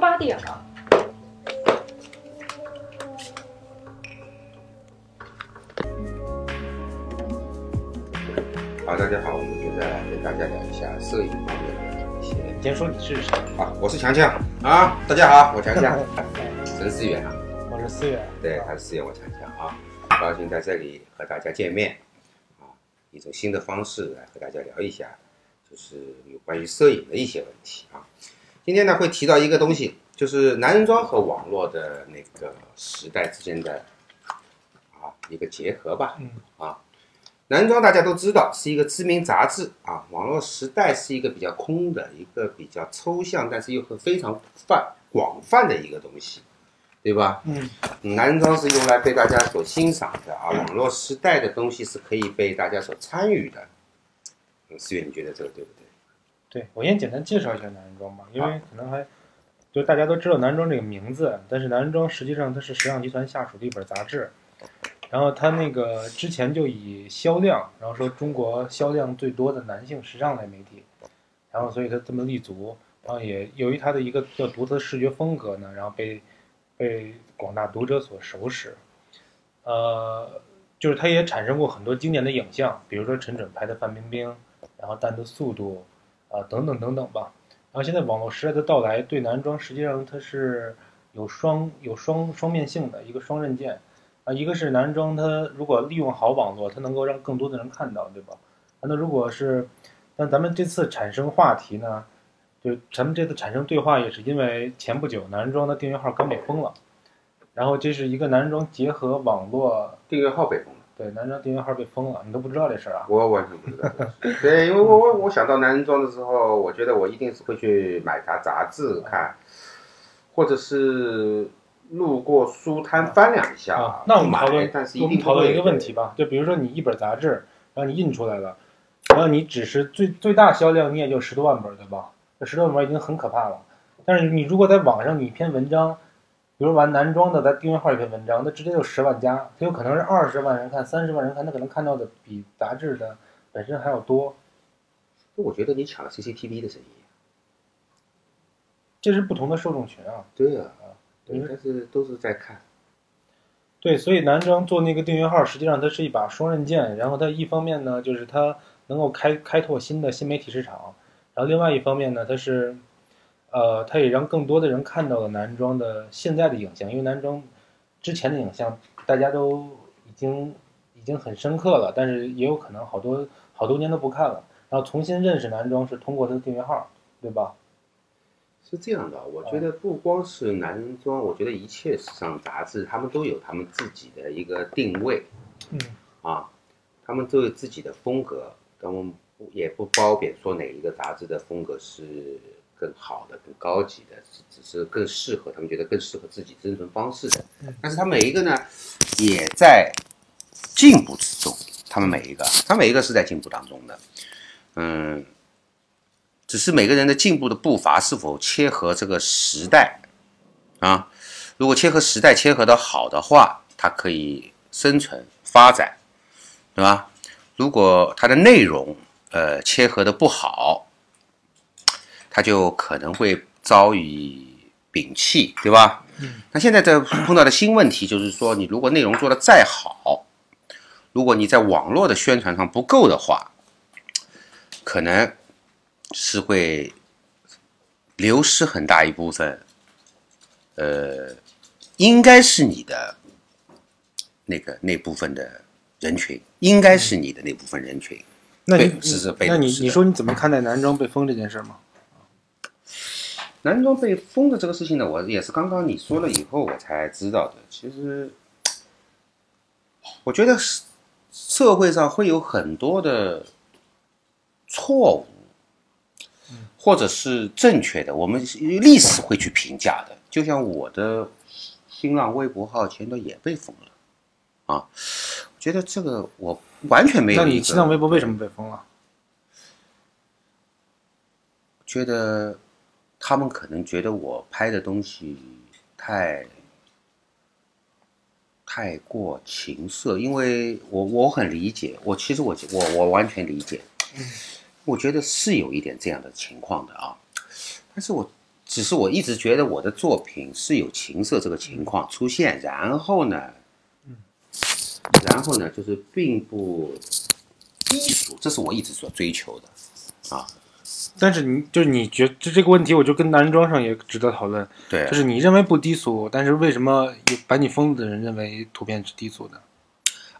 八点了。好，大家好，我们现在来跟大家聊一下摄影方面的一些。你先说你是谁？啊，我是强强啊，大家好，我强强，陈思远啊，我是思远。对，他是思远，我强强啊，很高兴在这里和大家见面啊，一种新的方式来和大家聊一下，就是有关于摄影的一些问题啊。今天呢会提到一个东西，就是男人装和网络的那个时代之间的啊一个结合吧。嗯啊，男人装大家都知道是一个知名杂志啊，网络时代是一个比较空的、一个比较抽象，但是又很非常泛广泛的一个东西，对吧？嗯，男人装是用来被大家所欣赏的啊，网络时代的东西是可以被大家所参与的。嗯，思远，你觉得这个对不对？对我先简单介绍一下男人装吧，因为可能还就大家都知道男人装这个名字，但是男人装实际上它是时尚集团下属的一本杂志。然后它那个之前就以销量，然后说中国销量最多的男性时尚类媒体，然后所以它这么立足，然后也由于它的一个比较独特的视觉风格呢，然后被被广大读者所熟识。呃，就是它也产生过很多经典的影像，比如说陈准拍的范冰冰，然后《蛋的速度》啊、等等等等吧。然后现在网络时代的到来，对男装实际上它是有双有双双面性的一个双刃剑啊，一个是男装它如果利用好网络，它能够让更多的人看到，对吧？啊那如果是，但咱们这次产生话题呢，就咱们这次产生对话也是因为前不久男装的订阅号刚被封了，然后这是一个男装结合网络，订阅号被封，对，男人装订阅号被封了，你都不知道这事儿啊？我完全不知道。对，因为我我我想到男人装的时候，我觉得我一定是会去买它杂志看，或者是路过书摊翻两下。啊，那我们讨论，但是一我定讨论一个问题吧，就比如说你一本杂志，然后你印出来了，然后你只是最最大销量你也就十多万本，对吧？这十多万本已经很可怕了。但是你如果在网上你一篇文章，比如玩男装的，在订阅号一篇文章，那直接就十万加，它有可能是二十万人看、三十万人看，他可能看到的比杂志的本身还要多。我觉得你抢了 CCTV 的生意。这是不同的受众群啊。对啊，但是都是在看。对，所以男装做那个订阅号，实际上它是一把双刃剑。然后它一方面呢，就是它能够开开拓新的新媒体市场，然后另外一方面呢，它是，呃，它也让更多的人看到了男装的现在的影像，因为男装之前的影像大家都已经已经很深刻了，但是也有可能好多好多年都不看了，然后重新认识男装是通过它的订阅号，对吧？是这样的，我觉得不光是男人装，我觉得一切时尚杂志他们都有他们自己的一个定位嗯啊，他们都有自己的风格，我们也不褒贬说哪一个杂志的风格是更好的、更高级的，只只是更适合他们觉得更适合自己生存方式的。但是他每一个呢，也在进步之中，他们每一个，他每一个是在进步当中的，嗯。只是每个人的进步的步伐是否切合这个时代啊？如果切合时代切合的好的话，它可以生存发展，对吧？如果它的内容呃切合的不好，它就可能会遭遇摒弃，对吧？嗯。那现在这碰到的新问题就是说，你如果内容做的再好，如果你在网络的宣传上不够的话，可能。是会流失很大一部分，呃，应该是你的那个那部分的人群，应该是你的那部分人群。那你对是是被那你你说你怎么看待男装被封这件事吗？男装被封的这个事情呢，我也是刚刚你说了以后我才知道的。其实，我觉得社会上会有很多的错误，或者是正确的，我们历史会去评价的。就像我的新浪微博号前段也被封了，啊，我觉得这个我完全没有。那你新浪微博为什么被封了？觉得他们可能觉得我拍的东西太太过情色，因为我我很理解，我其实我我我完全理解，我觉得是有一点这样的情况的啊，但是我只是我一直觉得我的作品是有情色这个情况出现，然后呢，然后呢，就是并不低俗，这是我一直所追求的。啊，但是你就是你觉就这个问题，我就跟男人装上也值得讨论。对就是你认为不低俗，但是为什么有把你封的人认为图片是低俗的？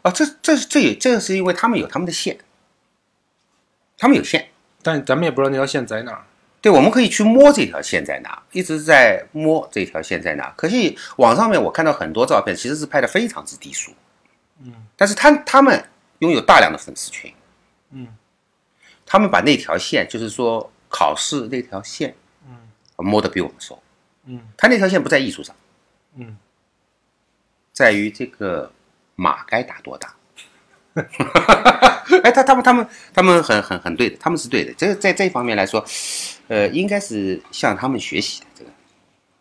啊，这这这也这是因为他们有他们的线，他们有线。但咱们也不知道那条线在哪儿。对，我们可以去摸这条线在哪，一直在摸这条线在哪。可惜网上面我看到很多照片，其实是拍的非常之低俗，嗯，但是他他们拥有大量的粉丝群，嗯，他们把那条线，就是说考试那条线，嗯摸得比我们熟。嗯他那条线不在艺术上，嗯，在于这个马该打多大。哎，他他们他们他们很很很对的，他们是对的。这个在这一方面来说，呃，应该是向他们学习的。这个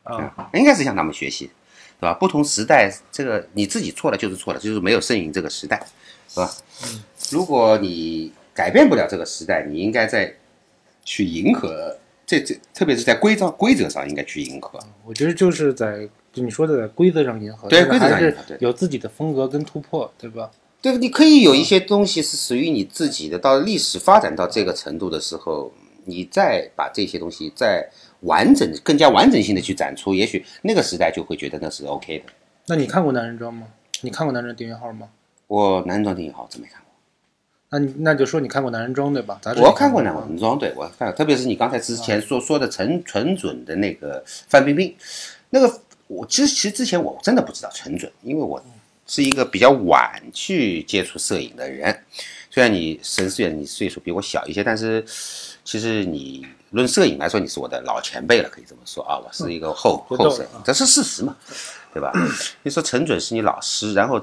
啊，啊，应该是向他们学习，对吧？不同时代，这个你自己错了就是错了，就是没有适应这个时代，是吧？嗯如果你改变不了这个时代，你应该在去迎合这这，特别是在规章规则上应该去迎合。我觉得就是在就你说的在规则上迎合，对规则上迎合有自己的风格跟突破，对吧？对，你可以有一些东西是属于你自己的，到历史发展到这个程度的时候，你再把这些东西再完整、更加完整性的去展出，也许那个时代就会觉得那是 OK 的。那你看过男人装吗？你看过男人订阅号吗？我男人装订阅号真没看过。那你那就说你看过男人装对吧？杂志我看过男男文装，对我看，特别是你刚才之前说说的陈陈准的那个范冰冰，那个我其实其实之前我真的不知道陈准，因为我是一个比较晚去接触摄影的人。虽然你沈思远你岁数比我小一些，但是其实你论摄影来说，你是我的老前辈了，可以这么说啊。我是一个后后生，这是事实嘛，对吧？你说陈准是你老师，然后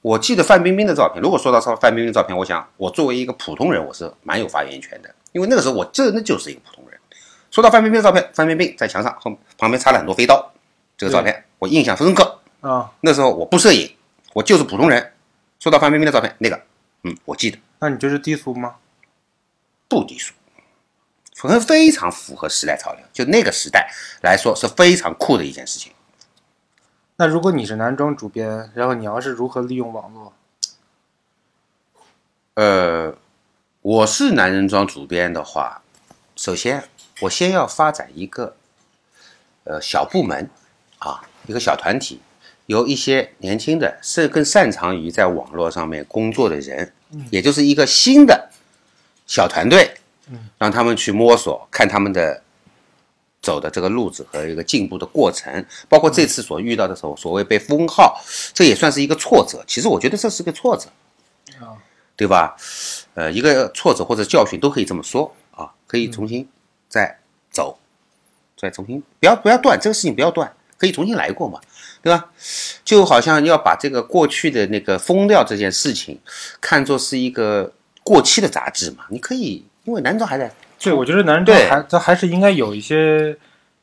我记得范冰冰的照片，如果说到范冰冰的照片，我想我作为一个普通人，我是蛮有发言权的，因为那个时候我真的就是一个普通人。说到范冰冰的照片，范冰冰在墙上后旁边插了很多飞刀，这个照片我印象深刻。啊，那时候我不摄影，我就是普通人。说到范冰冰的照片，那个，嗯，我记得那你就是低俗吗？不低俗，非非常符合时代潮流，就那个时代来说是非常酷的一件事情。那如果你是男装主编，然后你要是如何利用网络？呃，我是男人装主编的话，首先我先要发展一个呃小部门啊，一个小团体，由一些年轻的是更擅长于在网络上面工作的人，也就是一个新的小团队，让他们去摸索，看他们的走的这个路子和一个进步的过程，包括这次所遇到的时候，所谓被封号，这也算是一个挫折。其实我觉得这是个挫折。啊，对吧？呃，一个挫折或者教训都可以这么说啊，可以重新再走，再重新不要不要断这个事情不要断，可以重新来过嘛，对吧？就好像要把这个过去的那个封掉这件事情，看作是一个过期的杂志嘛，你可以因为男装还在对，我觉得男人装对还它还是应该有一些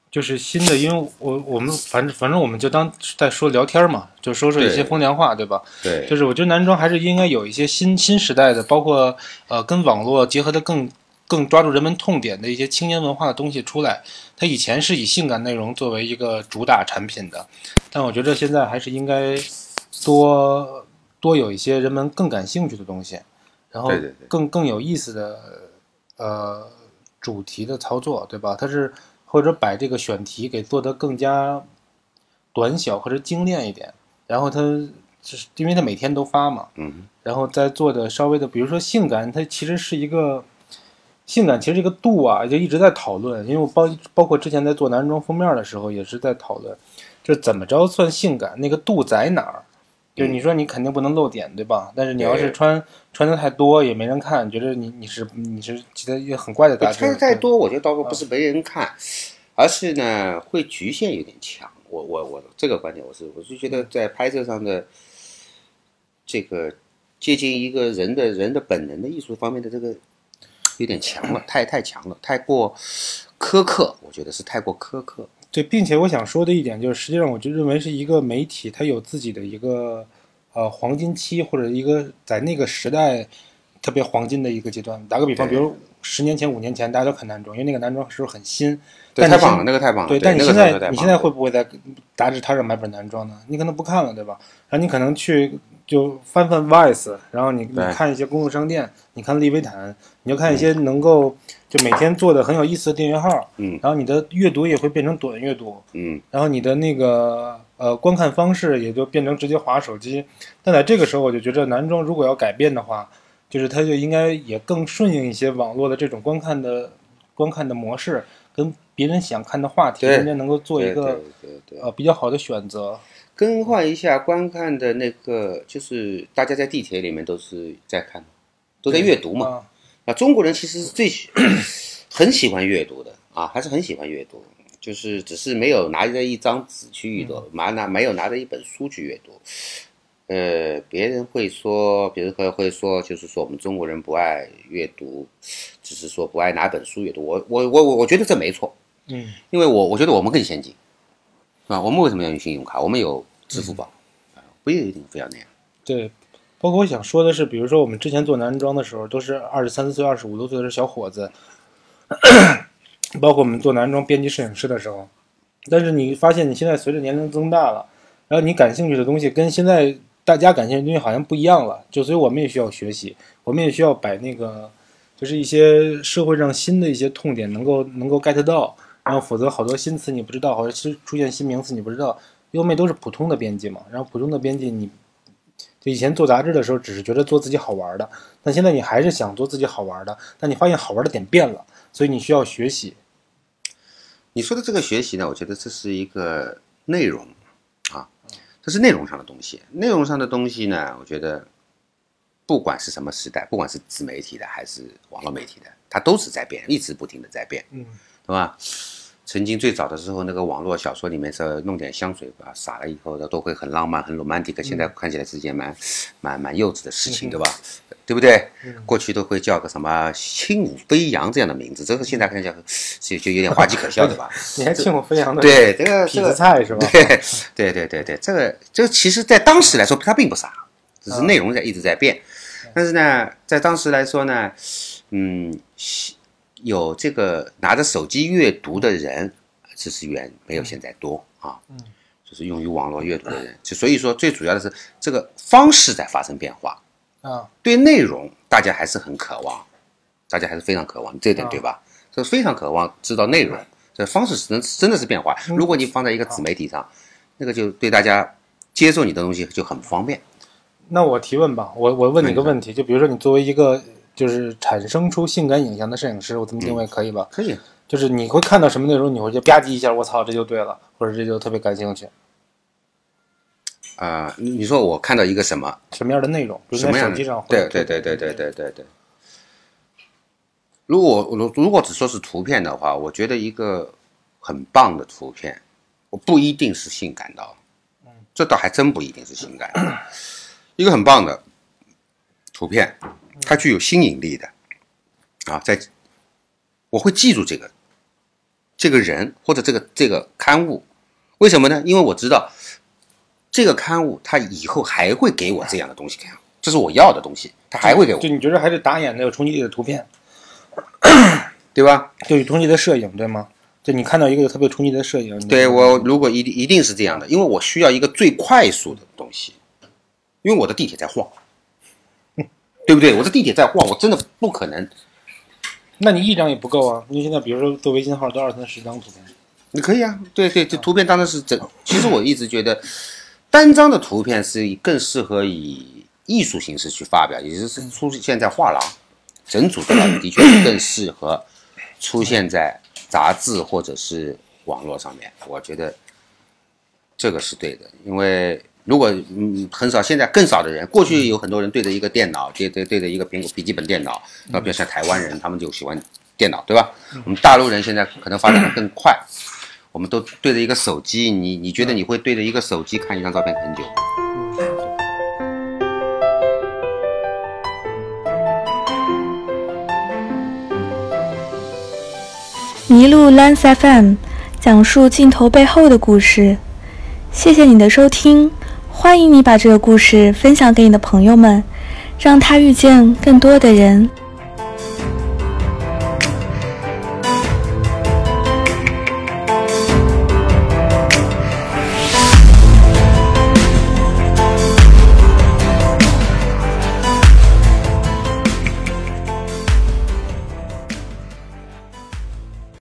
就是新的，因为我我们反正反正我们就当在说聊天嘛，就说说一些风凉话，对吧？对就是我觉得男装还是应该有一些新新时代的，包括呃跟网络结合的更更抓住人们痛点的一些青年文化的东西出来。它以前是以性感内容作为一个主打产品的，但我觉得现在还是应该多多有一些人们更感兴趣的东西，然后更更有意思的呃主题的操作，对吧？它是或者把这个选题给做得更加短小或者精炼一点，然后它就是因为它每天都发嘛，嗯，然后再做的稍微的，比如说性感，它其实是一个性感，其实这个度啊，就一直在讨论。因为我包包括之前在做男装封面的时候，也是在讨论，就怎么着算性感，那个度在哪儿？就是你说你肯定不能露点，对吧？但是你要是穿穿的太多，也没人看，觉得你你是你是其他一个很怪的杂志。穿的太多，我觉得倒不是没人看，而是呢会局限有点强。我我我这个观点，我是我是觉得在拍摄上的这个接近一个人的人的本能的艺术方面的这个有点强了，太太强了，太过苛刻，我觉得是太过苛刻。对，并且我想说的一点就是，实际上我就认为是一个媒体，它有自己的一个呃黄金期，或者一个在那个时代特别黄金的一个阶段。打个比方，比如十年前、五年前，大家都看男装，因为那个男装时候很新。对，但太棒了，那个太棒了。对，对，但你现在你现在会不会在杂志摊上买本男装呢？你可能不看了，对吧？然后你可能去就翻翻 Vice，然后你你看一些公共商店，你看利维坦，你就看一些能够就每天做的很有意思的订阅号，嗯。然后你的阅读也会变成短阅读，嗯，然后你的那个呃观看方式也就变成直接划手机。但在这个时候，我就觉得男装如果要改变的话，就是它就应该也更顺应一些网络的这种观看的观看的模式，跟别人想看的话题，对。人家能够做一个呃比较好的选择。更换一下观看的那个，就是大家在地铁里面都是在看，都在阅读嘛。啊啊，中国人其实是最喜 很喜欢阅读的啊，还是很喜欢阅读，就是只是没有拿着一张纸去阅读，拿拿没有拿着一本书去阅读。呃，别人会说，别人会会说，就是说我们中国人不爱阅读，只是说不爱拿本书阅读。我我我我我觉得这没错，嗯因为我我觉得我们更先进，啊，我们为什么要用信用卡？我们有支付宝，啊，不一定非要那样。对，包括我想说的是，比如说我们之前做男装的时候，都是二十三四岁、二十五六岁的小伙子，包括我们做男装编辑摄影师的时候，但是你发现你现在随着年龄增大了，然后你感兴趣的东西跟现在大家感兴趣的东西好像不一样了，就所以我们也需要学习，我们也需要把那个就是一些社会上新的一些痛点能够能够 get 到，然后否则好多新词你不知道，或者是出现新名词你不知道，优美都是普通的编辑嘛，然后普通的编辑你。就以前做杂志的时候，只是觉得做自己好玩的，但现在你还是想做自己好玩的，但你发现好玩的点变了，所以你需要学习。你说的这个学习呢，我觉得这是一个内容啊，这是内容上的东西。内容上的东西呢，我觉得不管是什么时代，不管是自媒体的还是网络媒体的，它都是在变，一直不停的在变，嗯，对吧？曾经最早的时候，那个网络小说里面是弄点香水吧，洒了以后的都会很浪漫、很 romantic。现在看起来是件蛮、蛮、蛮幼稚的事情，对吧？对不对？过去都会叫个什么“轻舞飞扬”这样的名字，这个现在看起来就就有点滑稽可笑，对吧？你还轻舞飞扬的对，这个痞子这个，菜是吧？对对对对对，这个这个其实，在当时来说，它并不傻，只是内容在一直在变。但是呢，在当时来说呢，嗯，有这个拿着手机阅读的人，其实远没有现在多啊。嗯，就是用于网络阅读的人，就所以说最主要的是这个方式在发生变化。啊，对内容，大家还是很渴望，大家还是非常渴望这点，啊对吧？这非常渴望知道内容，这方式是真真的是变化。嗯如果你放在一个自媒体上，那个就对大家接受你的东西就很不方便。那我提问吧，我我问你个问题，就比如说你作为一个就是产生出性感影像的摄影师，我这么定位可以吧？可以，就是你会看到什么内容，你会就吧唧一下，我操，这就对了，或者这就特别感兴趣。啊、你你说我看到一个什么什么样的内容？比如什么样的在手机上，对对对对对对对对。如果如如果只说是图片的话，我觉得一个很棒的图片，我不一定是性感的哦，这倒还真不一定是性感。一个很棒的图片，它具有新引力的啊，在我会记住这个这个人或者这个这个刊物，为什么呢？因为我知道这个刊物它以后还会给我这样的东西看，这是我要的东西，它还会给我就，你觉得还是打眼的有冲击力的图片，对吧？就有冲击的摄影，对吗？就你看到一个特别冲击的摄影，对我如果一定一定是这样的，因为我需要一个最快速的东西，因为我的地铁在晃，对不对？我这地铁在晃，我真的不可能。那你一张也不够啊！你现在比如说做微信号都二三十张图片，你可以啊，对对，这图片当然是整。其实我一直觉得，单张的图片是以更适合以艺术形式去发表，也就是出现在画廊，整组的的确是更适合出现在杂志或者是网络上面。我觉得这个是对的，因为如果嗯很少，现在更少的人，过去有很多人对着一个电脑，对对对着一个苹果笔记本电脑，那比如像台湾人，他们就喜欢电脑，对吧？我们大陆人现在可能发展的更快。我们都对着一个手机，你你觉得你会对着一个手机看一张照片很久吗？麋鹿 Lens FM 讲述镜头背后的故事。谢谢你的收听，欢迎你把这个故事分享给你的朋友们，让他遇见更多的人。